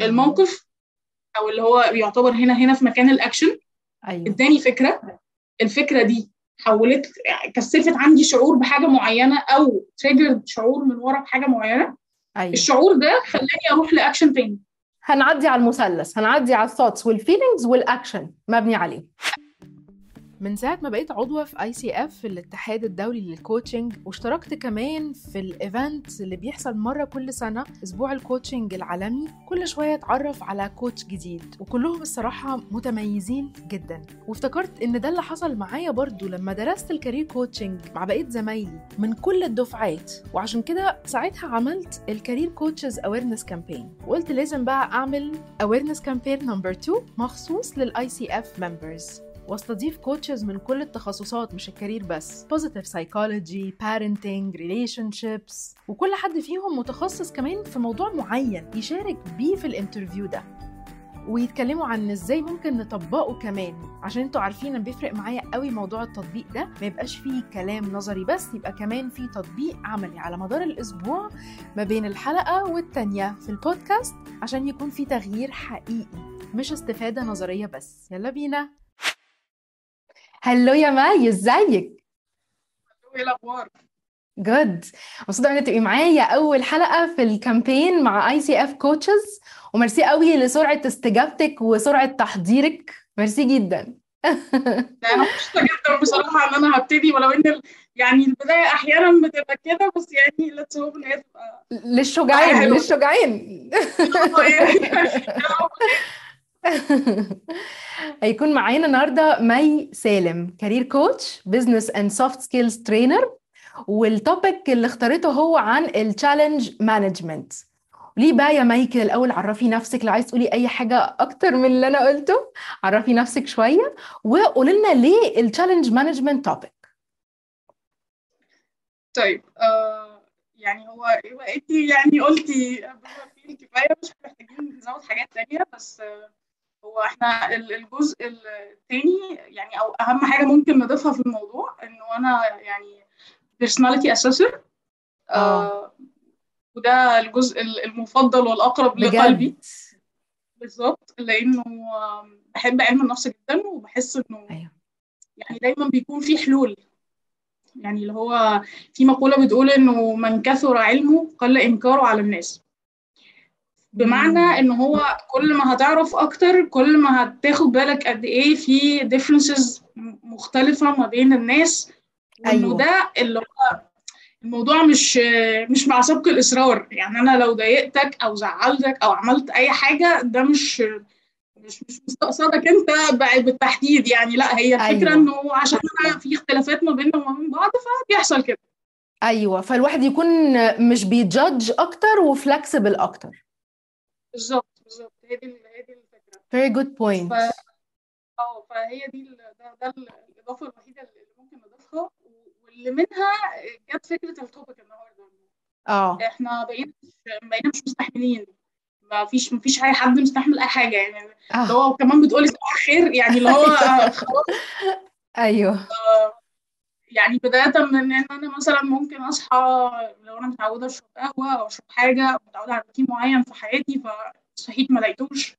الموقف أو اللي هو يعتبر هنا هنا في مكان الأكشن. أيوه. اداني فكرة. الفكرة دي حولت كثفت عندي شعور بحاجة معينة أو triggered شعور من ورا بحاجة معينة. أيوه. الشعور ده خلاني أروح لأكشن تاني. هنعدي على المثلث هنعدي على ال thoughts وال feelings وال action مبني عليه. من ساعة ما بقيت عضوة في ICF الاتحاد الدولي لل coaching واشتركت كمان في ال event اللي بيحصل مرة كل سنة أسبوع ال coaching العالمي. كل شوية أتعرف على coach جديد وكلهم الصراحة متميزين جدا. وافتكرت إن ده اللي حصل معايا برضو لما درست ال career coaching مع بقية زمايلي من كل الدفعات. وعشان كده ساعتها عملت ال career coaches awareness campaign وقلت لازم بقى أعمل awareness campaign number 2 مخصوص لل ICF members واستضيف coaches من كل التخصصات مش ال career بس. positive psychology parenting relationships. وكل حد فيهم متخصص كمان في موضوع معين يشارك بيه في ال interview ده. ويتكلموا عن إزاي ممكن نطبقه كمان. عشان أنتوا عارفين إن بيفرق معايا قوي موضوع التطبيق ده. ما يبقاش فيه كلام نظري بس يبقى كمان فيه تطبيق عملي على مدار الأسبوع ما بين الحلقة والتانية في البودكاست عشان يكون في تغيير حقيقي مش استفادة نظرية بس. يلا بينا. Hello يا مي ازيك؟ إيه الأخبار؟ Good مبسوطة ان تبقي معايا أول حلقة في ال campaign مع ICF coaches وميرسي قوي لسرعة استجابتك وسرعة تحضيرك. ميرسي جدا. أنا مبسوطه جدا بصراحة ان أنا هبتدي ولو إن يعني البداية أحيانا بتبقى كده بس يعني let's hope إن هي تبقى للشجعان حلوة. للشجعان. هيكون معانا النهارده مي سالم career coach business and soft skills trainer وال topic اللي اختارته هو عن ال challenge management ليه بقى يا مي كده الأول عرفي نفسك لو عايز تقولي أي حاجة أكتر من اللي أنا قلته عرفي نفسك شوية وقولي لنا ليه ال challenge management topic طيب آه يعني هو انت يعني قلتي الكفايه مش محتاجين نزود حاجات تانية بس هو إحنا ال- الجزء التاني يعني أو أهم حاجة ممكن نضيفها في الموضوع إنه أنا يعني personality assessor آه وده الجزء ال- المفضل والأقرب لقلبي. بجد بالظبط لأنه بحب علم النفس جدا وبحس إنه أيوه. يعني دايما بيكون في حلول. يعني اللي هو في مقولة بتقول إنه من كثر علمه قل إنكاره على الناس. بمعنى. إن هو كل ما هتعرف أكتر كل ما هتاخد بالك قد إيه في differences مختلفة ما بين الناس أيوة. ده اللي هو الموضوع مش مش مع سبق الإصرار يعني أنا لو ضايقتك أو زعلتك أو عملت أي حاجة ده مش مش مش مستقصدك أنت بالتحديد يعني لأ هي الفكرة أيوة. إنه عشان أنا في اختلافات ما بيننا وما بين بعض فبيحصل كده أيوه فالواحد يكون مش بيجادج أكتر وفلكسبل أكتر بالظبط بالظبط. هي دي هي دي الفكرة. Very good point. ف... آه فهي دي ال- ده, ده الإضافة الوحيدة اللي ممكن نضيفها واللي منها جت فكرة التوبيك النهارده. آه. إحنا بقينا بقينا مش مستحملين. ما فيش ما فيش أي حد مستحمل أي حاجة يعني اللي آه هو كمان بتقولي صباح الخير يعني اللي هو خلاص. أيوه. يعني بداية من إن أنا مثلا ممكن أصحى لو أنا متعودة أشرب قهوة أو أشرب حاجة متعودة على روتين معين في حياتي فصحيت ما لقيتوش.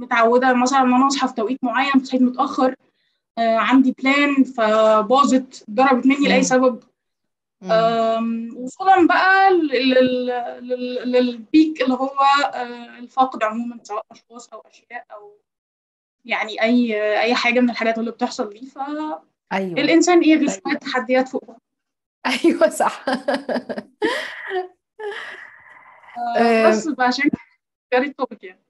متعودة مثلا إن أنا أصحى في توقيت معين فصحيت متأخر. آه، عندي بلان فباظت ضربت مني. لأي سبب. وصولا بقى لل- لل- لل- للبيك اللي هو آه، الفقد عموما سواء أشخاص أو أشياء أو يعني أي أي حاجة من الحاجات اللي بتحصل دي. ف أيوه. الإنسان إيه غير شوية تحديات فوق. أيوه صح. آه، آه، بس عشان كده ال topic يعني.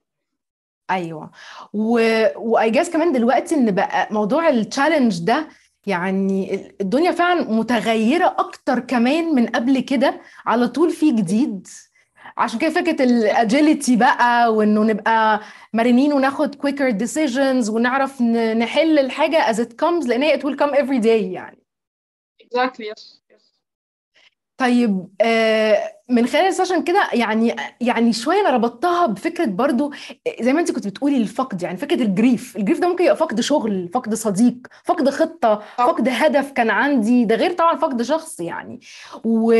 أيوه. و why جاس كمان دلوقتي إن بقى موضوع ال challenge ده يعني الدنيا فعلا متغيرة أكتر كمان من قبل كده. على طول في جديد. عشان كده فكرة ال agility بقى وإنه نبقى مرنين وناخد quicker decisions ونعرف نحل الحاجة as it comes لأن هي it will come every day يعني. Exactly yes yes. طيب آه من خلال ال session كده يعني يعني شوية أنا ربطتها بفكرة برضو زي ما انت كنت بتقولي الفقد يعني فكرة ال grief. ال grief ده ممكن يبقى فقد شغل فقد صديق فقد خطة فقد هدف كان عندي. ده غير طبعا فقد شخص يعني. و...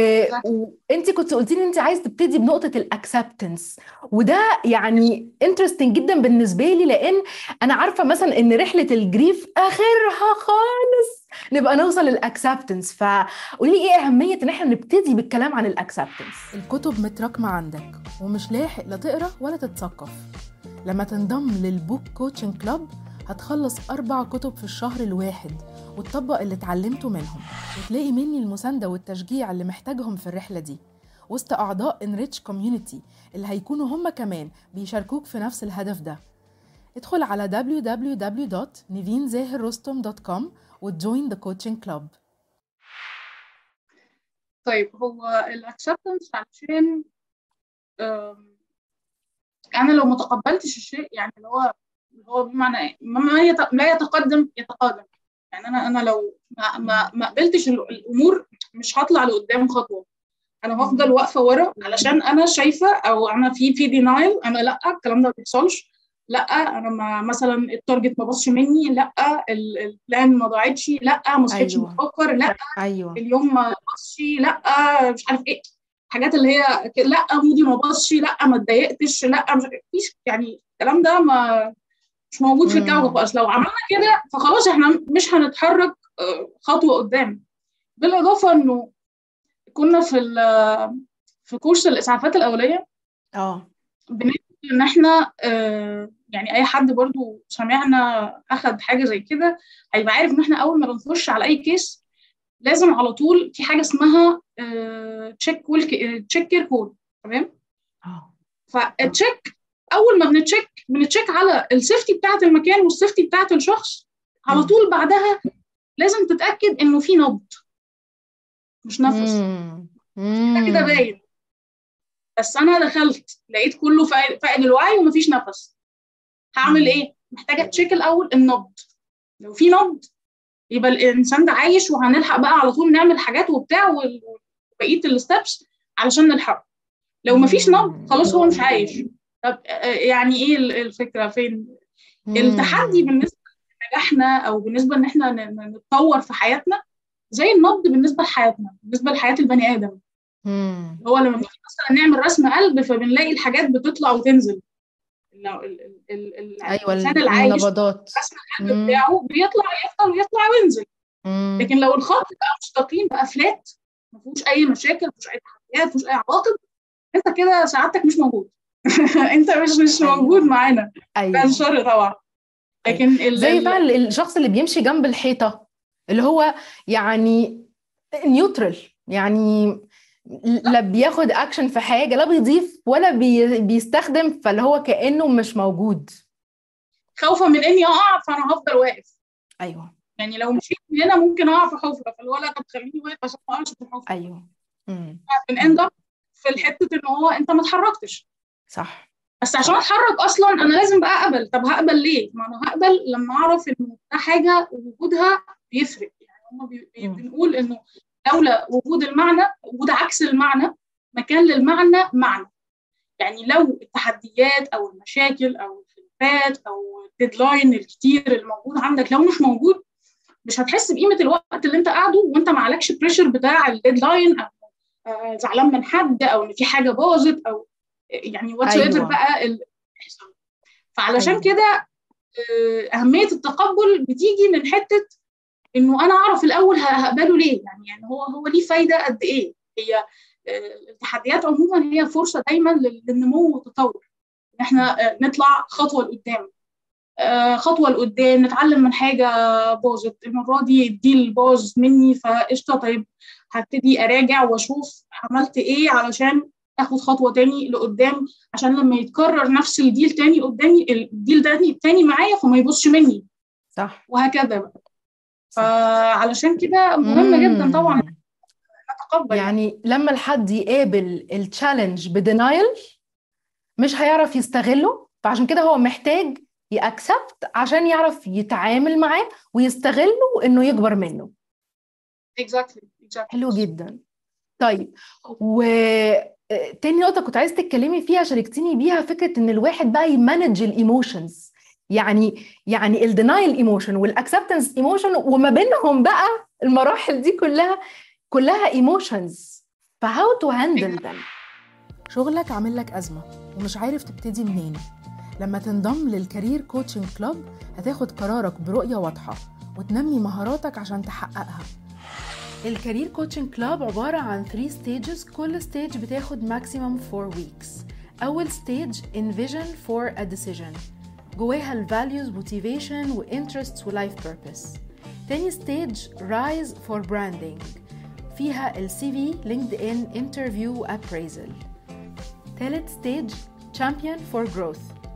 وانت كنت قلتي لي انت عايز تبتدي بنقطة ال acceptance وده يعني interesting جدا بالنسبة لي لأن أنا عارفة مثلا إن رحلة ال grief آخرها خالص نبقى نوصل لل acceptance فقولي لي إيه أهمية إن إحنا نبتدي بالكلام عن ال acceptance الكتب متراكمة عندك ومش لاحق لا تقرأ ولا تتثقف. لما تنضم لل book coaching club هتخلص أربع كتب في الشهر الواحد وتطبق اللي اتعلمته منهم. وتلاقي مني المساندة والتشجيع اللي محتاجهم في الرحلة دي. وسط أعضاء enrich community اللي هيكونوا هم كمان بيشاركوك في نفس الهدف ده. ادخل على www.nivinzahirrostom.com وت join the coaching club طيب هو ال acceptance عشان أنا لو ما تقبلتش الشيء يعني اللي هو هو بمعنى ما يت... لا يتقدم يتقادم يعني أنا أنا لو ما ما, ما قبلتش الأمور مش هطلع لقدام خطوة. أنا هفضل واقفة ورا علشان أنا شايفة أو أنا في في denial أنا لأ الكلام ده ما بيحصلش. لا أنا ما مثلا ال target ما باصش مني لا ال plan ما ضاعتش لا ما صحيتش أيوة. بفكر لا أيوه اليوم ما باصش لا مش عارف إيه حاجات اللي هي لا مودي ما باصش لا ما اتضايقتش لا مش فيش يعني الكلام ده ما مش موجود في. الكوكب خالص لو عملنا كده فخلاص إحنا مش هنتحرك آه، خطوة قدام بالإضافة إنه كنا في في كورس الإسعافات الأولية آه بنقول إن إحنا آه، يعني أي حد برضو سمعنا أخد حاجة زي كده هيبقى عارف إن إحنا أول ما بنخش على أي كيس لازم على طول في حاجة اسمها check check care code تمام آه فال check أول ما بنتشيك بنتشيك على ال safety بتاعة المكان وال safety بتاعة الشخص على. طول بعدها لازم تتأكد إنه في نبض مش نفس. ده كده. باين بس أنا دخلت لقيت كله فاقد الوعي ومفيش نفس هعمل. إيه؟ محتاجة check الأول النبض. لو في نبض يبقى الإنسان ده عايش وهنلحق بقى على طول نعمل حاجات وبتاع وبقية الستبس علشان نلحق لو مفيش نبض خلاص هو مش عايش. طب آه، يعني إيه ال- الفكرة فين؟ التحدي بالنسبة لنجاحنا أو بالنسبة إن إحنا نتطور في حياتنا زي النبض بالنسبة لحياتنا بالنسبة لحياة البني آدم. هو لما بنيجي مثلا نعمل رسم قلب فبنلاقي الحاجات بتطلع وتنزل. أيوه النبضات. بتاعه بيطلع يفضل ويطلع وينزل. مم. لكن لو الخط بقى مستقيم بقى flat ما فيهوش أي مشاكل ما فيهوش أي تحديات ما فيهوش أي عواقب أنت كده سعادتك مش موجود. أنت مش مش أيوة. موجود معانا. أيوه. بعد الشر طبعا. لكن ال- زي فعلا الشخص اللي بيمشي جنب الحيطة اللي هو يعني neutral يعني لا بياخد اكشن في حاجة لا بيضيف ولا بي بيستخدم فاللي هو كأنه مش موجود. خوفا من إني أقع فأنا هفضل واقف. أيوه. يعني لو مشيت من هنا ممكن أقع في حفرة فاللي هو لا طب خليني واقف عشان ما أقعش في الحفره أيوه. امم بنend في الحتة إن هو أنت ما اتحركتش. صح. بس عشان أتحرك أصلا أنا لازم بقى أقبل. طب هقبل ليه؟ ما أنا هقبل لما أعرف انه ده حاجة وجودها بيفرق. يعني هم. بنقول إنه لولا وجود المعنى وجود عكس المعنى مكان للمعنى معنى يعني لو التحديات أو المشاكل أو الخلافات أو ال deadline الكتير الموجود عندك لو مش موجود مش هتحس بقيمة الوقت اللي أنت قاعدة وأنت ما عليكش pressure بتاع ال deadline أو آه، زعلان من حد أو إن في حاجة باظت أو يعني what's أيوة. بقى بيحصل فعلشان أيوة. كده آه، أهمية التقبل بتيجي من حتة إنه أنا أعرف الأول هقبله ليه؟ يعني يعني هو هو ليه فايدة قد إيه؟ هي آه، التحديات عموما هي فرصة دايما لل- للنمو والتطور ان إحنا آه، نطلع خطوة لقدام. آه، خطوة لقدام نتعلم من حاجة باظت. المرة دي دي الباظ مني فقشطة. طيب هبتدي أراجع وأشوف عملت إيه علشان آخد خطوة تاني لقدام عشان لما يتكرر نفس الديل تاني قدامي الديل ده تاني معايا فما يبصش مني. صح. وهكذا بقى. فعلشان كده مهم جدا طبعا. نتقبل. يعني لما الحد يقابل ال challenge ب denial مش هيعرف يستغله فعشان كده هو محتاج ي accept عشان يعرف يتعامل معاه ويستغله إنه يكبر منه. Exactly exactly. حلو جدا. طيب و... تاني نقطة كنت عايز تتكلمي فيها شاركتيني بيها فكرة إن الواحد بقى ي manage ال emotions يعني يعني ال denial emotion وال acceptance emotion وما بينهم بقى المراحل دي كلها كلها emotions ف how to handle them شغلك عامل لك أزمة ومش عارف تبتدي منين. لما تنضم لل career coaching club هتاخد قرارك برؤية واضحة وتنمي مهاراتك عشان تحققها. ال career coaching club عبارة عن 3 stages كل stage بتاخد maximum 4 weeks. أول stage envision for a decision. جواها ال values motivation و interests و life purpose تاني stage rise for branding فيها ال CV LinkedIn interview و appraisal تالت stage champion for growth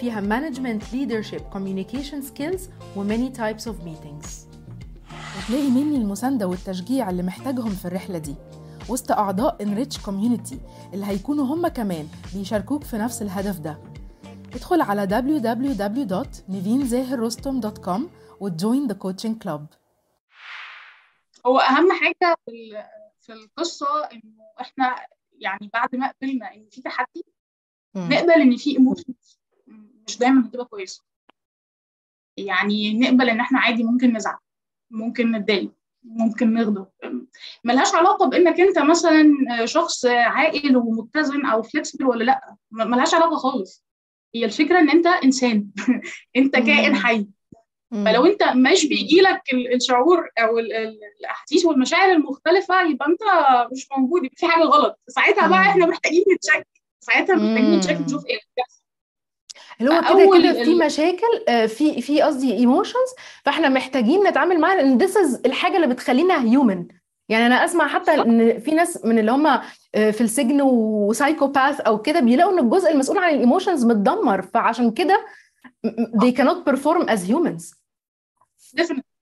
فيها management leadership communication skills و many types of meetings وتلاقي مني المساندة والتشجيع اللي محتاجهم في الرحلة دي وسط أعضاء Enrich Community اللي هيكونوا هم كمان بيشاركوك في نفس الهدف ده ادخل على www.nivinzahirrostom.com وتجوين the coaching club. هو أهم حاجة في ال- في القصة إنه إحنا يعني بعد ما قبلنا إن في تحدي نقبل إن في ايموشنز مش دايما هتبقى كويسة. يعني نقبل إن إحنا عادي ممكن نزعل ممكن نتضايق ممكن نغضب. ملهاش علاقة بإنك أنت مثلا شخص عاقل ومتزن أو فليكسبل ولا لأ. ملهاش علاقة خالص. هي الفكرة إن أنت إنسان. أنت كائن. حي. فلو أنت مش بيجي لك الشعور أو ال- ال- الأحاسيس والمشاعر المختلفة يبقى أنت مش موجود يبقى في حاجة غلط. ساعتها بقى. إحنا محتاجين نتشك. ساعتها محتاجين. نتشك نشوف إيه اللي هو كده كده في مشاكل آه، في في قصدي emotions فإحنا محتاجين نتعامل معاها لأن is الحاجة اللي بتخلينا human يعني أنا أسمع حتى إن في ناس من اللي هم في السجن و psychopath أو كده بيلاقوا إن الجزء المسؤول عن ال emotions متدمر. فعشان كده they cannot perform as humans.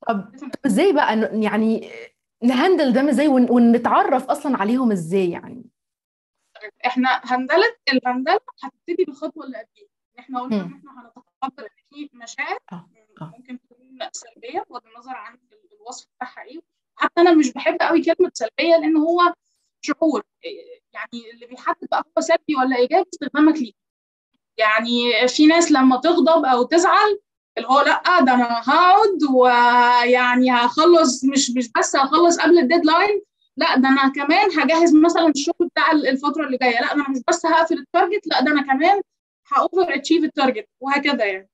طب إزاي بقى؟ يعني ن handle ده إزاي ون- ونتعرف أصلا عليهم إزاي يعني؟ إحنا هندلة الهندلة هتبتدي بالخطوه اللي قبليها. ان إحنا قلنا إن. إحنا هنتقبل إن في مشاعر آه آه. ممكن تكون سلبية بغض النظر عن ال- الوصف بتاعها إيه. حتى أنا مش بحب قوي كلمة سلبية لأن هو شعور يعني اللي بيحدد بقى هو سلبي ولا إيجابي استخدامك ليه. يعني في ناس لما تغضب أو تزعل اللي هو لأ ده أنا هقعد ويعني هخلص مش مش بس هخلص قبل الديدلاين لأ ده أنا كمان هجهز مثلا الشغل بتاع الفترة اللي جاية. لأ أنا مش بس هقفل ال target لأ ده أنا كمان ه overachieve ال target وهكذا يعني.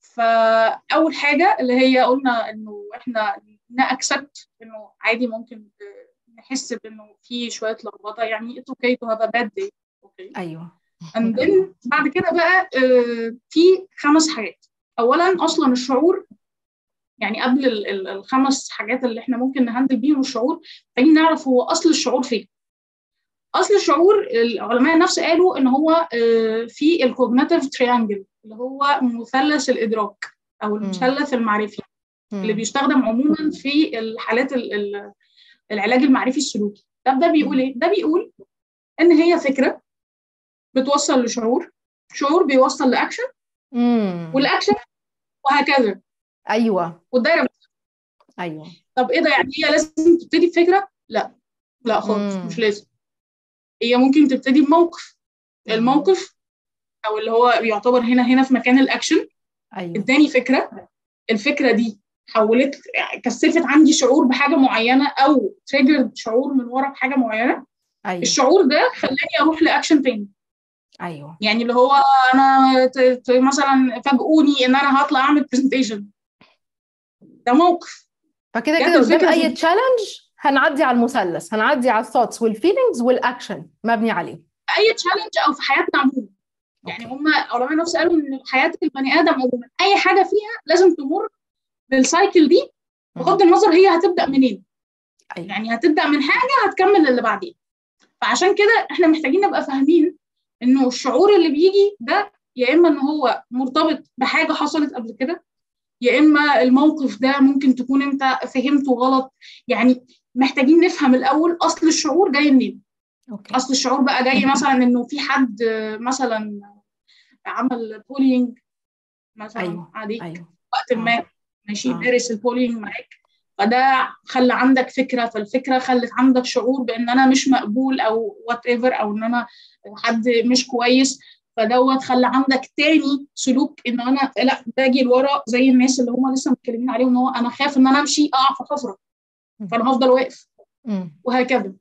فاول حاجة اللي هي قلنا إنه إحنا ن accept إنه عادي ممكن نحس بإنه في شوية لخبطة يعني it's okay to have a bad day okay أيوه. And then بعد كده بقى آه، في خمس حاجات. اولا أصلا الشعور يعني قبل ال- ال- الخمس حاجات اللي إحنا ممكن ن handle بيهم الشعور محتاجين نعرف هو أصل الشعور فين. أصل الشعور العلماء النفس قالوا إن هو آه، في ال cognitive triangle اللي هو مثلث الإدراك أو المثلث المعرفي اللي بيستخدم عموما في الحالات ال- ال- العلاج المعرفي السلوكي. طب ده بيقول إيه؟ ده بيقول إن هي فكرة بتوصل لشعور شعور بيوصل لأكشن والأكشن وهكذا. أيوه. والدايرة أيوه. طب إيه ده يعني؟ هي لازم تبتدي بفكرة؟ لا. لا خالص. مش لازم. هي ممكن تبتدي بموقف. الموقف أو اللي هو يعتبر هنا هنا في مكان الأكشن. أيوه. اداني فكرة. الفكرة دي حولت كثفت عندي شعور بحاجة معينة أو triggered شعور من ورا بحاجة معينة. أيوه. الشعور ده خلاني أروح لأكشن تاني. أيوه. يعني اللي هو أنا مثلا فاجئوني إن أنا هطلع أعمل presentation ده موقف. فكده كده قدام أي. challenge هنعدي على المثلث هنعدي على ال thoughts وال feelings وال action مبني عليه. أي challenge أو في حياتنا عموما. يعني. هم علماء النفس قالوا إن حياة البني آدم عموما أي حاجة فيها لازم تمر بال cycle دي بغض النظر هي هتبدأ منين. أيوه. يعني هتبدأ من حاجة هتكمل اللي بعدين. فعشان كده إحنا محتاجين نبقى فاهمين إنه الشعور اللي بيجي ده يا إما إن هو مرتبط بحاجة حصلت قبل كده يا إما الموقف ده ممكن تكون أنت فهمته غلط. يعني محتاجين نفهم الأول أصل الشعور جاي منين. okay. أصل الشعور بقى جاي مثلا إنه في حد مثلا عمل bullying مثلا أيوه عليك أيوه. وقت ما. ماشي؟ آه. دارس ال bullying معاك. فده خلى عندك فكرة فالفكرة خلت عندك شعور بأن أنا مش مقبول أو whatever أو إن أنا حد مش كويس. فدوت خلى عندك تاني سلوك إن أنا لأ باجي لورا زي الناس اللي هم لسه متكلمين عليهم إن هو أنا خايف إن أنا أمشي أقع في حفرة. فأنا هفضل واقف. وهكذا.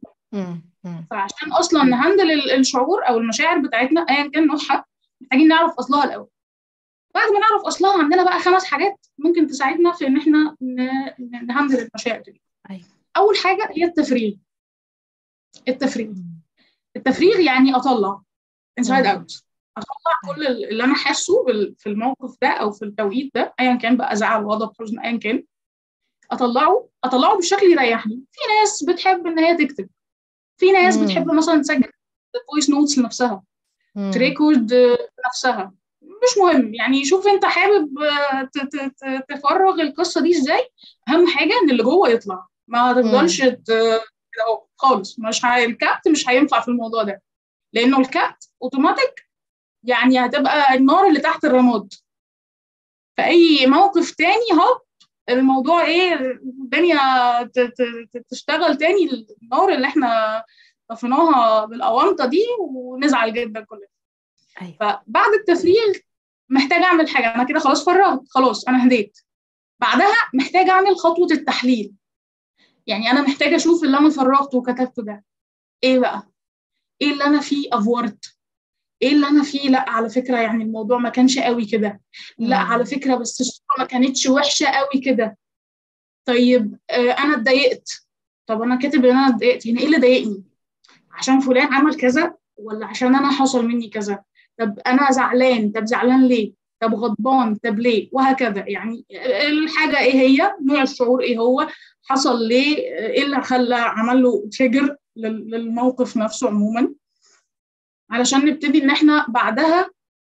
فعشان أصلا ن handle الشعور أو المشاعر بتاعتنا ايا كان نوعها محتاجين نعرف أصلها الأول. بعد ما نعرف أصلها عندنا بقى خمس حاجات ممكن تساعدنا في إن إحنا ن handle المشاعر دي أيوة. أول حاجة هي التفريغ. التفريغ. التفريغ يعني أطلع inside out أطلع كل اللي أنا حاسه في الموقف ده أو في التوقيت ده ايا كان بقى زعل غضب حزن ايا كان أطلعه. أطلعه بالشكل يريحني. في ناس بتحب إن هي تكتب. في ناس مم. بتحب مثلا تسجل voice notes لنفسها. ت record نفسها مش مهم. يعني شوف انت حابب تفرغ القصة دي إزاي أهم حاجة إن اللي جوه يطلع. ما تفضلش خالص. مش هي... الكبت مش هينفع في الموضوع ده. لأنه الكبت اوتوماتيك يعني هتبقى النار اللي تحت الرماد. في أي موقف تاني هوب الموضوع إيه الدنيا تشتغل تاني. النار اللي إحنا طفيناها بالاونطه دي ونزعل جدا كلنا. أيوة. فبعد التفريغ محتاجه أعمل حاجة. أنا كده خلاص فرغت. خلاص أنا هديت. بعدها محتاجه أعمل خطوة التحليل. يعني أنا محتاجه أشوف اللي أنا فرغته وكتبته ده. إيه بقى؟ إيه اللي أنا فيه افورت إيه اللي أنا فيه؟ لأ على فكرة يعني الموضوع ما كانش قوي كده. لأ على فكرة بس الصورة ما كانتش وحشة قوي كده. طيب آه أنا اتضايقت. طب أنا كاتب إن أنا اتضايقت. هنا إيه اللي ضايقني؟ عشان فلان عمل كذا ولا عشان أنا حصل مني كذا؟ طب أنا زعلان طب زعلان ليه؟ طب غضبان طب ليه؟ وهكذا. يعني الحاجة إيه هي؟ نوع الشعور إيه هو؟ حصل ليه؟ إيه اللي خلى عمل له trigger للموقف نفسه عموما؟ علشان نبتدي إن إحنا بعدها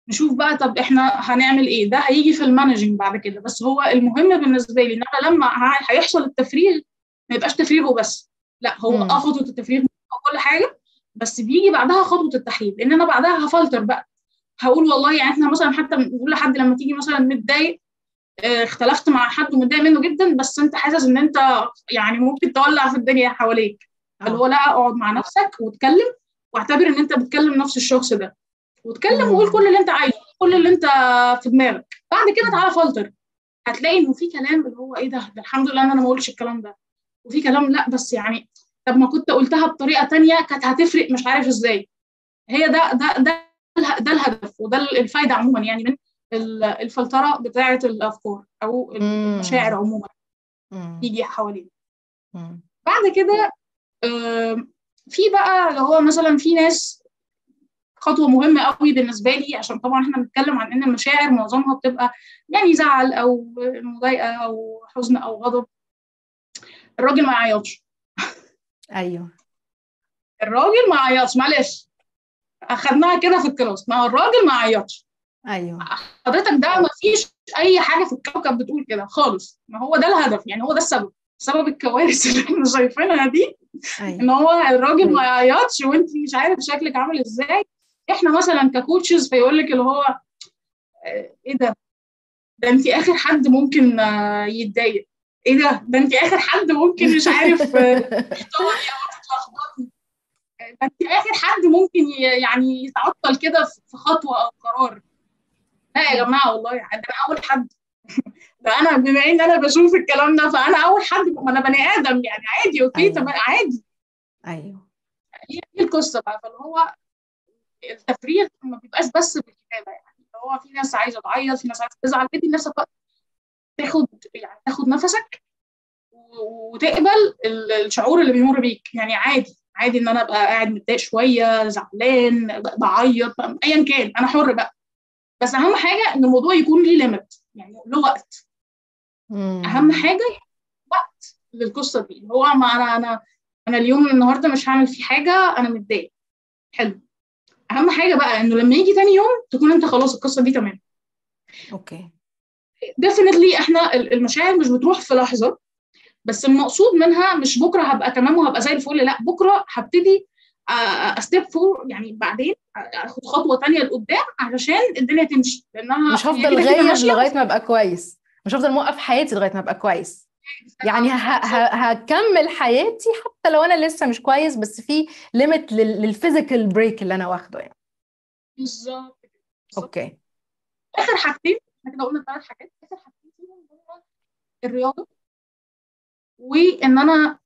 نشوف بقى طب إحنا هنعمل إيه؟ ده هيجي في ال managing بعد كده. بس هو المهم بالنسبة لي إن أنا لما هيحصل التفريغ ما يبقاش تفريغ وبس لا هو آه خطوة التفريغ كل حاجة بس بيجي بعدها خطوة التحليل. لأن أنا بعدها هفلتر بقى. هقول والله يعني إحنا مثلا حتى بنقول لحد لما تيجي مثلا متضايق آه اختلفت مع حد ومتضايق منه جدا بس انت حاسس إن انت يعني ممكن تولع في الدنيا حواليك. اللي هو لا اقعد مع نفسك واتكلم واعتبر إن انت بتكلم نفس الشخص ده. واتكلم وقول كل اللي انت عايزه كل اللي انت في دماغك. بعد كده تعالى فلتر. هتلاقي إنه في كلام اللي هو إيه ده, ده الحمد لله إن أنا ما اقولش الكلام ده. وفي كلام لا بس يعني طب ما كنت قلتها بطريقة تانية كانت هتفرق مش عارف إزاي. هي ده ده ده ده الهدف وده الفايدة عموما يعني من الفلترة بتاعة الأفكار أو المشاعر عموما يجي حوالينا. بعد كده في بقى اللي هو مثلا في ناس خطوة مهمة قوي بالنسبة لي عشان طبعا إحنا بنتكلم عن إن المشاعر معظمها بتبقى يعني زعل أو مضايقة أو حزن أو غضب. الراجل ما يعيطش. أيوه. الراجل ما يعيطش معلش. أخدناها كده في الكلاس. ما الراجل ما يعيطش أيوه. حضرتك ده ما فيش أي حاجة في الكوكب بتقول كده خالص. ما هو ده الهدف يعني هو ده السبب. سبب الكوارث اللي إحنا شايفينها دي أيوة. إن هو الراجل ما يعيطش وأنت مش عارف شكلك عامل إزاي. إحنا مثلا ك coaches فيقول لك اللي هو إيه ده؟ ده أنت آخر حد ممكن يتضايق. إيه ده؟ ده أنت آخر حد ممكن مش عارف تحتوي أو تتلخبطي. انت آخر حد ممكن يعني يتعطل كده في خطوة أو قرار. لا يا جماعة والله ده أنا أول حد. ده أنا بما إن أنا بشوف الكلام ده فأنا أول حد ما أنا بني آدم يعني عادي okay أيوة. طب عادي. أيوه. هي دي القصة بقى فاللي هو التفريغ ما بيبقاش بس بالكتابة يعني. اللي هو في ناس عايزة تعيط في ناس عايزة تزعل ادي لنفسك وقت تاخد يعني تاخد نفسك وتقبل الشعور اللي بيمر بيك يعني عادي. عادي إن أنا أبقى قاعد متضايق شوية زعلان بعيط ايا كان أنا حر بقى. بس أهم حاجة إن الموضوع يكون ليه ليميت يعني له وقت. مم. أهم حاجة وقت للقصة دي. اللي هو ما أنا أنا أنا اليوم النهارده مش هعمل فيه حاجة أنا متضايق. حلو. أهم حاجة بقى إنه لما يجي تاني يوم تكون أنت خلاص القصة دي تمام. okay. definitely إحنا المشاعر مش بتروح في لحظة. بس المقصود منها مش بكرة هبقى تمام وهبقى زي الفل لا بكرة هبتدي step four يعني بعدين أخد خطوة تانية لقدام علشان الدنيا تمشي لأنها مش هفضل غايب لغاية ما أبقى كويس. مش هفضل موقف حياتي لغاية ما أبقى كويس. يعني هكمل حياتي حتى لو أنا لسه مش كويس بس في limit لل physical break اللي أنا واخده يعني. بالظبط okay. آخر حاجتين إحنا كده قلنا ثلاث حاجات. آخر حاجتين فيهم هو الرياضة. وإن أنا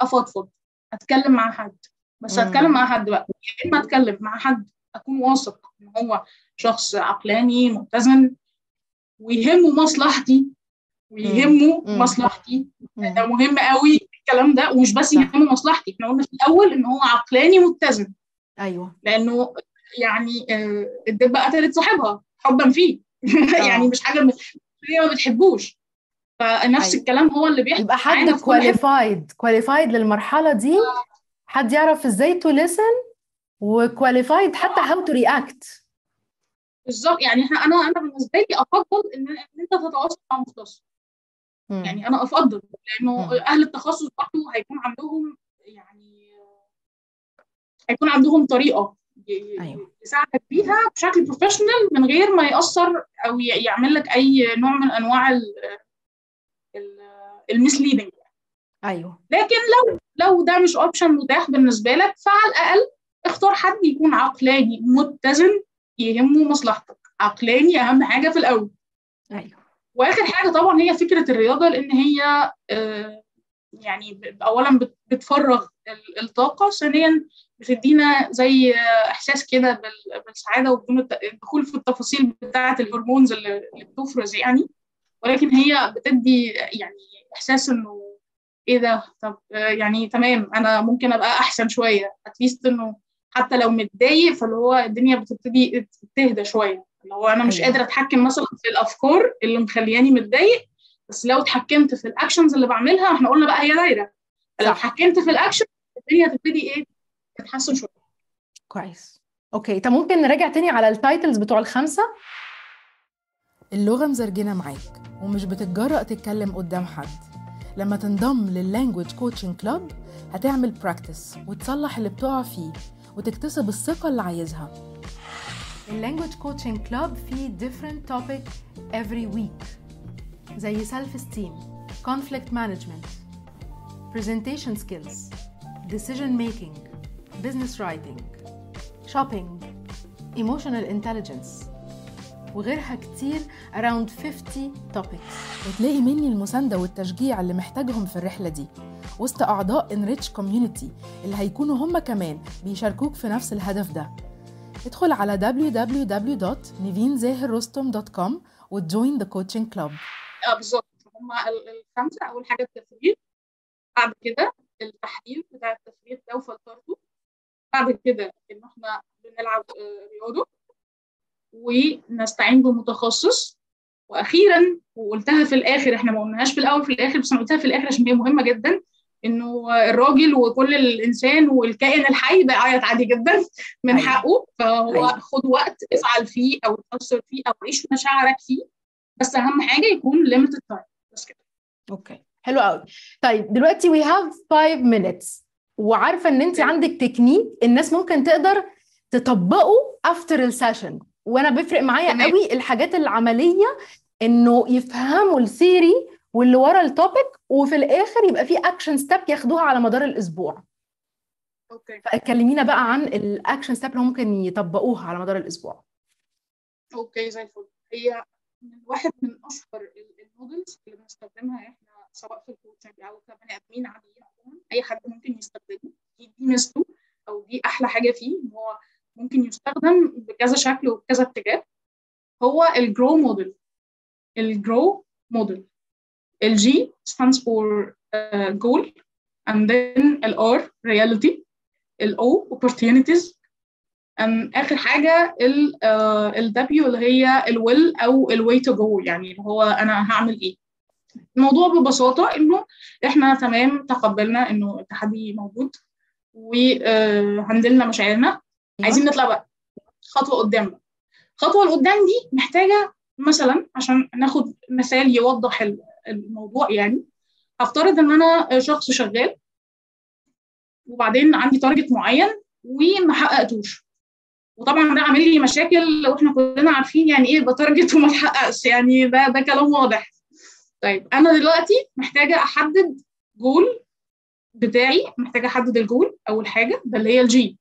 أفضفض أتكلم مع حد. بس أتكلم مع حد بقى. يا إما أتكلم مع حد أكون واثق إن هو شخص عقلاني متزن ويهمه مصلحتي ويهمه مم. مصلحتي. ده مهم قوي الكلام ده. ومش بس يهمه مصلحتي إحنا قلنا في الأول إن هو عقلاني متزن. أيوه. لأنه يعني الدبه قتلت صاحبها حبا فيه. يعني مش حاجة هي ما بتحبوش. فنفس أيوة. الكلام هو اللي بيحصل يبقى حد كواليفايد كواليفايد للمرحلة دي حد يعرف إزاي to listen و qualified حتى how to react بالظبط يعني إحنا أنا أنا بالنسبة لي أفضل إن إن أنت تتواصل مع مختص يعني أنا أفضل لأنه مم. أهل التخصص برضه هيكون عندهم يعني هيكون عندهم طريقة أيوة. يساعدك بيها بشكل professional من غير ما يأثر أو يعمل لك أي نوع من أنواع ال misleading أيوه. لكن لو لو ده مش option متاح بالنسبة لك فعلى الأقل اختار حد يكون عقلاني متزن يهمه مصلحتك. عقلاني أهم حاجة في الأول. أيوه. وآخر حاجة طبعا هي فكرة الرياضة لأن هي آه، يعني اولا بت- بتفرغ ال- الطاقة ثانيا بتدينا زي إحساس كده بال- بالسعادة وبدون الدخول في التفاصيل بتاعة ال hormones اللي بتفرز يعني. ولكن هي بتدي يعني إحساس إنه إيه ده؟ طب يعني تمام أنا ممكن أبقى أحسن شوية. at least إنه حتى لو متضايق فاللي هو الدنيا بتبتدي تهدى شوية. اللي هو أنا مش أيوة. قادرة أتحكم مثلا في الأفكار اللي مخلياني متضايق بس لو اتحكمت في ال actions اللي بعملها إحنا قلنا بقى هي دايرة. لو. اتحكمت في الاكشن الدنيا تبتدي إيه؟ تتحسن شوية. كويس. okay. طب ممكن نراجع تاني على ال titles بتوع الخمسة؟ اللغة مزرجنة معاك ومش بتتجرأ تتكلم قدام حد. لما تنضم لل language coaching club هتعمل practice وتصلح اللي بتقع فيه وتكتسب الثقة اللي عايزها. ال language coaching club فيه different topic every week زي self esteem conflict management presentation skills decision making business writing shopping emotional intelligence. وغيرها كتير around 50 topics. وتلاقي مني المساندة والتشجيع اللي محتاجهم في الرحلة دي. وسط أعضاء Enrich Community اللي هيكونوا هم كمان بيشاركوك في نفس الهدف ده. ادخل على www.nivinzahirrostom.com و join the coaching club آه بالظبط. هم الخمسة أول حاجة التفريغ. بعد كده التحليل بتاع التفريغ ده وفلترته. بعد كده إن إحنا بنلعب آه، رياضة. ونستعين بمتخصص. وأخيرا وقلتها في الآخر إحنا ما قلناهاش في الأول في الآخر بس أنا قلتها في الآخر عشان هي مهمة جدا إنه الراجل وكل الإنسان والكائن الحي بيعيط عادي جدا من. حقه. فهو. خد وقت افعل فيه أو اتاثر فيه أو عيش مشاعرك فيه. بس أهم حاجة يكون limited time بس كده. okay. حلو قوي طيب دلوقتي we have 5 minutes. وعارفة إن أنت عندك تكنيك الناس ممكن تقدر تطبقه after ال session وأنا بيفرق معايا. قوي الحاجات العملية انه يفهموا ال theory واللي ورا ال topic وفي الآخر يبقى في action step ياخدوها على مدار الأسبوع. okay. فكلمينا بقى عن ال action step اللي ممكن يطبقوها على مدار الأسبوع. okay زي الفل. هي واحد من اشهر ال- models اللي بنستخدمها إحنا سواء في ال coaching أو كبني آدمين عاديين أي حد ممكن يستخدمه. دي دي ميزته أو دي أحلى حاجة فيه إن هو ممكن يستخدم بكذا شكل وبكذا اتجاه هو ال GROW model ال GROW model ال G stands for uh, goal and then ال R reality. ال O opportunities. أم آخر حاجة ال ال W اللي هي ال will أو ال way to go يعني اللي هو أنا هعمل إيه. الموضوع ببساطة إنه إحنا تمام تقبلنا إنه التحدي موجود وهندلنا مشاعرنا. عايزين نطلع بقى. خطوة قدام بقى. الخطوة اللي قدام دي محتاجة مثلا عشان ناخد مثال يوضح ال- الموضوع يعني هفترض إن أنا شخص شغال وبعدين عندي target معين وما حققتوش. وطبعا ده عامل لي مشاكل وإحنا كلنا عارفين يعني إيه يبقى target وما تحققش. يعني ده ده كلام واضح. طيب أنا دلوقتي محتاجة أحدد جول بتاعي محتاجة أحدد الجول أول حاجة ده اللي هي ال G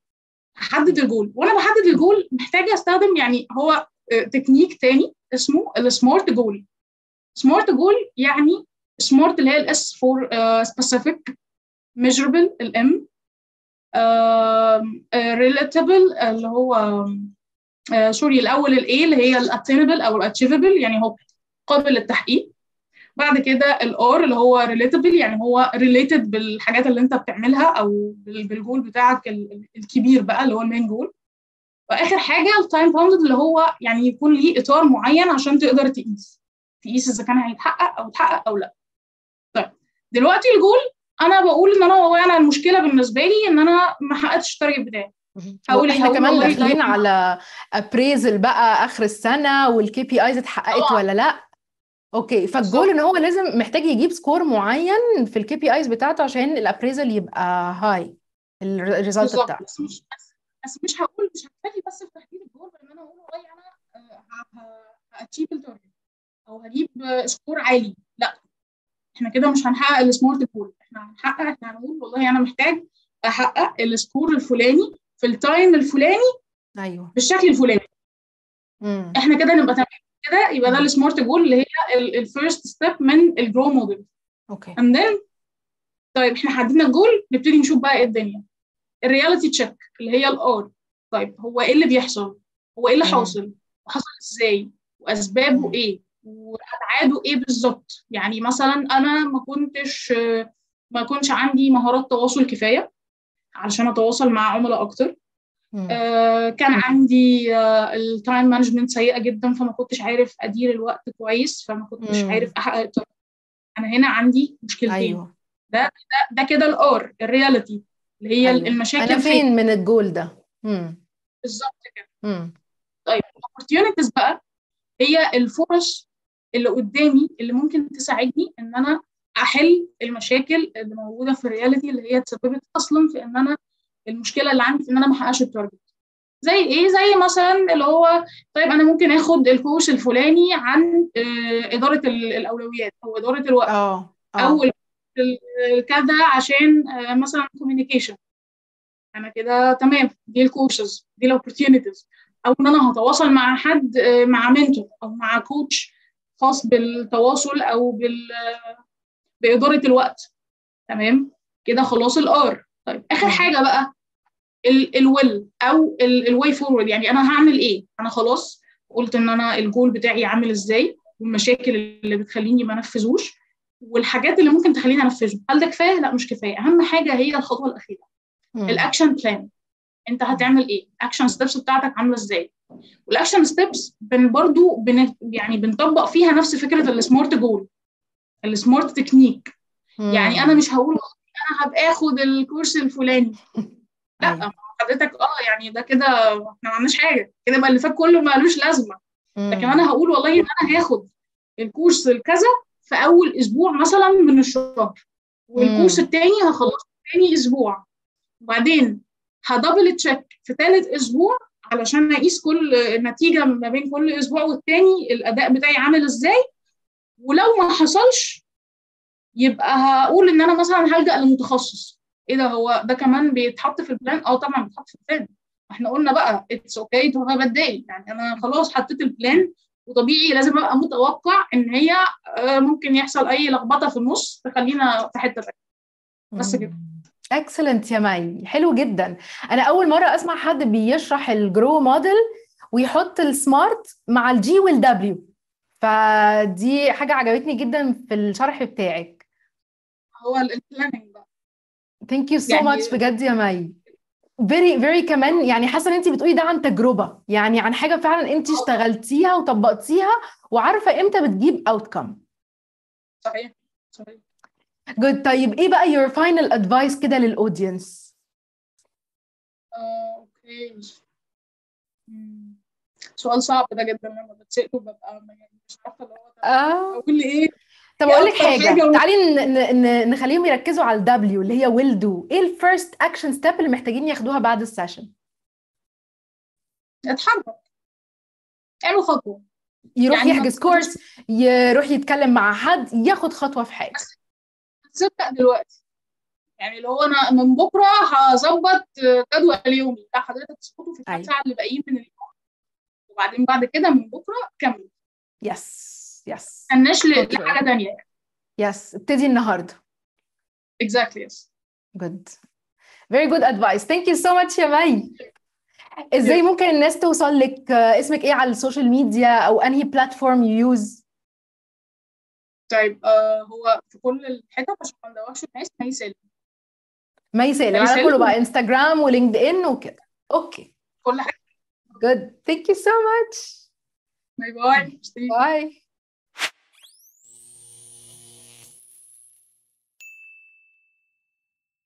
هحدد الجول. وأنا بحدد الجول محتاجه استخدم يعني هو تكنيك تاني اسمه ال SMART goal SMART goal يعني SMART اللي هي ال S for specific measurable ال M relatable اللي هو sorry الأول ال A اللي هي ال attainable أو ال achievable يعني هو قابل للتحقيق. بعد كده ال R اللي هو relatable يعني هو related بالحاجات اللي انت بتعملها أو بالجول بتاعك الكبير بقى اللي هو ال main goal وآخر حاجة ال time bounded اللي هو يعني يكون ليه إطار معين عشان تقدر تقيس. تقيس إذا كان هيتحقق أو اتحقق أو لأ. طيب دلوقتي الجول أنا بقول إن أنا هو أنا المشكلة بالنسبة لي إن أنا ما حققتش ال target بتاعي. هقول إحنا كمان داخلين على appraisal بقى آخر السنة وال KPIs اتحققت ولا لأ؟ okay فال goal إن هو لازم محتاج يجيب score معين في ال KPIs بتاعته عشان ال appraisal يبقى high ال result بتاعته. بس مش بس مش هقول مش هكتفي بس في تحديد الجول بان أنا أقول والله أنا ه achieve ال target أو هجيب score عالي. لأ إحنا كده مش هنحقق ال smart goal إحنا هنحقق إحنا هنقول والله أنا محتاج أحقق ال score الفلاني في ال time الفلاني أيوه. بالشكل الفلاني. مم. إحنا كده نبقى تمام. كده يبقى ده ال smart goal اللي هي ال first step من ال GROW model okay. And then طيب إحنا حددنا الجول نبتدي نشوف بقى إيه الدنيا. ال reality check اللي هي ال R طيب هو إيه اللي بيحصل؟ هو إيه اللي حاصل؟ وحصل إزاي؟ وأسبابه إيه؟ وأبعاده إيه بالظبط؟ يعني مثلا أنا ما كنتش ما كنتش عندي مهارات تواصل كفاية علشان أتواصل مع عملاء أكتر. آه كان عندي آه ال time management سيئة جدا فما كنتش عارف أدير الوقت كويس فما كنتش مم. عارف احقق ال target أنا هنا عندي مشكلتين. أيوه. ده ده, ده كده ال R ال reality اللي هي أيوة. المشاكل أنا فين من الجول ده؟ بالظبط كده. طيب ال opportunities بقى هي الفرص اللي قدامي اللي ممكن تساعدني إن أنا أحل المشاكل اللي موجودة في ال reality اللي هي تسببت أصلا في إن أنا المشكلة اللي عندي في إن أنا ما أحققش ال target زي إيه؟ زي مثلا اللي هو طيب أنا ممكن آخد ال course الفلاني عن آه، إدارة ال- الأولويات أو إدارة الوقت. آه أو ال- ال- كذا عشان آه، مثلا communication أنا كده تمام. دي الكورسز دي ال opportunities أو إن أنا هتواصل مع حد آه، مع mentor أو مع coach خاص بالتواصل أو بال بإدارة الوقت. تمام؟ كده خلاص ال R طيب آخر. حاجة بقى. ال will أو ال way forward يعني أنا هعمل إيه؟ أنا خلاص قلت إن أنا الجول بتاعي عامل إزاي؟ والمشاكل اللي بتخليني ما أنفذوش؟ والحاجات اللي ممكن تخليني أنفذه. هل ده كفاية؟ لا مش كفاية. أهم حاجة هي الخطوة الأخيرة. ال action plan أنت هتعمل إيه؟ ال action steps بتاعتك عاملة إزاي؟ وال action steps بن برضو بن يعني بنطبق فيها نفس فكرة ال smart goal ال smart technique. يعني أنا مش هقول أنا هبقى آخد ال course الفلاني. لا حضرتك آه يعني ده كده إحنا ما عملناش حاجة. كده بقى اللي فات كله مالوش لازمة. لكن. أنا هقول والله إن أنا هاخد ال course الكذا في أول أسبوع مثلا من الشهر وال course مم. التاني هخلصه تاني أسبوع. وبعدين ه double check في ثالث أسبوع علشان أقيس كل نتيجه ما بين كل أسبوع والتاني الأداء بتاعي عامل إزاي. ولو ما حصلش يبقى هقول إن أنا مثلا هلجأ لمتخصص. إيه ده؟ هو ده كمان بيتحط في ال plan آه طبعا بيتحط في ال plan إحنا قلنا بقى it's okay to have داي يعني أنا خلاص حطيت ال plan وطبيعي لازم أبقى متوقع إن هي آه، ممكن يحصل أي لخبطة في النص تخلينا في حتة تانية. بس كده. Excellent يا مي. حلو جدا. أنا أول مرة أسمع حد بيشرح ال GROW model ويحط ال smart مع ال G وال W فدي حاجة عجبتني جدا في الشرح بتاعك. هو ال planning Thank you so much بجد يا مي. Very very كمان يعني حاسة إن انت بتقولي ده عن تجربة. يعني عن حاجة فعلا انت اشتغلتيها وطبقتيها وعارفة إمتى بتجيب outcome صحيح صحيح. Good طيب إيه بقى your final advice كده لل audience آه، okay. سؤال صعب ده جدا لما بتسأله ببقى يعني مش عارفة اللي هو آه. أقول إيه؟ طب أقول لك حاجة. حاجة و- تعالي نخليهم يركزوا على ال W اللي هي will do إيه ال first action step اللي محتاجين ياخدوها بعد ال session اتحرك. اعمل خطوة. يروح يعني يحجز course يروح يتكلم مع حد ياخد خطوة في حاجة. تصدق دلوقتي. يعني اللي هو أنا من بكرة هظبط جدول يومي. لا حضرتك تظبطه في الكام أيوة. ساعه اللي باقيين من اليوم. وبعدين بعد كده من بكرة كمل. Yes yes ما Okay. لحاجة يعني yes ابتدي النهارده. Exactly yes. Good. Very good advice. Thank you so much يا مي. إزاي ممكن الناس توصل لك؟ اسمك إيه على ال social media أو انهي platform you use طيب آه هو في كل الحتت عشان ما ندوخش الناس ما يسلم مي سالم. على سالم. كله بقى انستغرام ولينكد ان وكده. أوكي كل حاجة. Good. Thank you so much. باي باي باي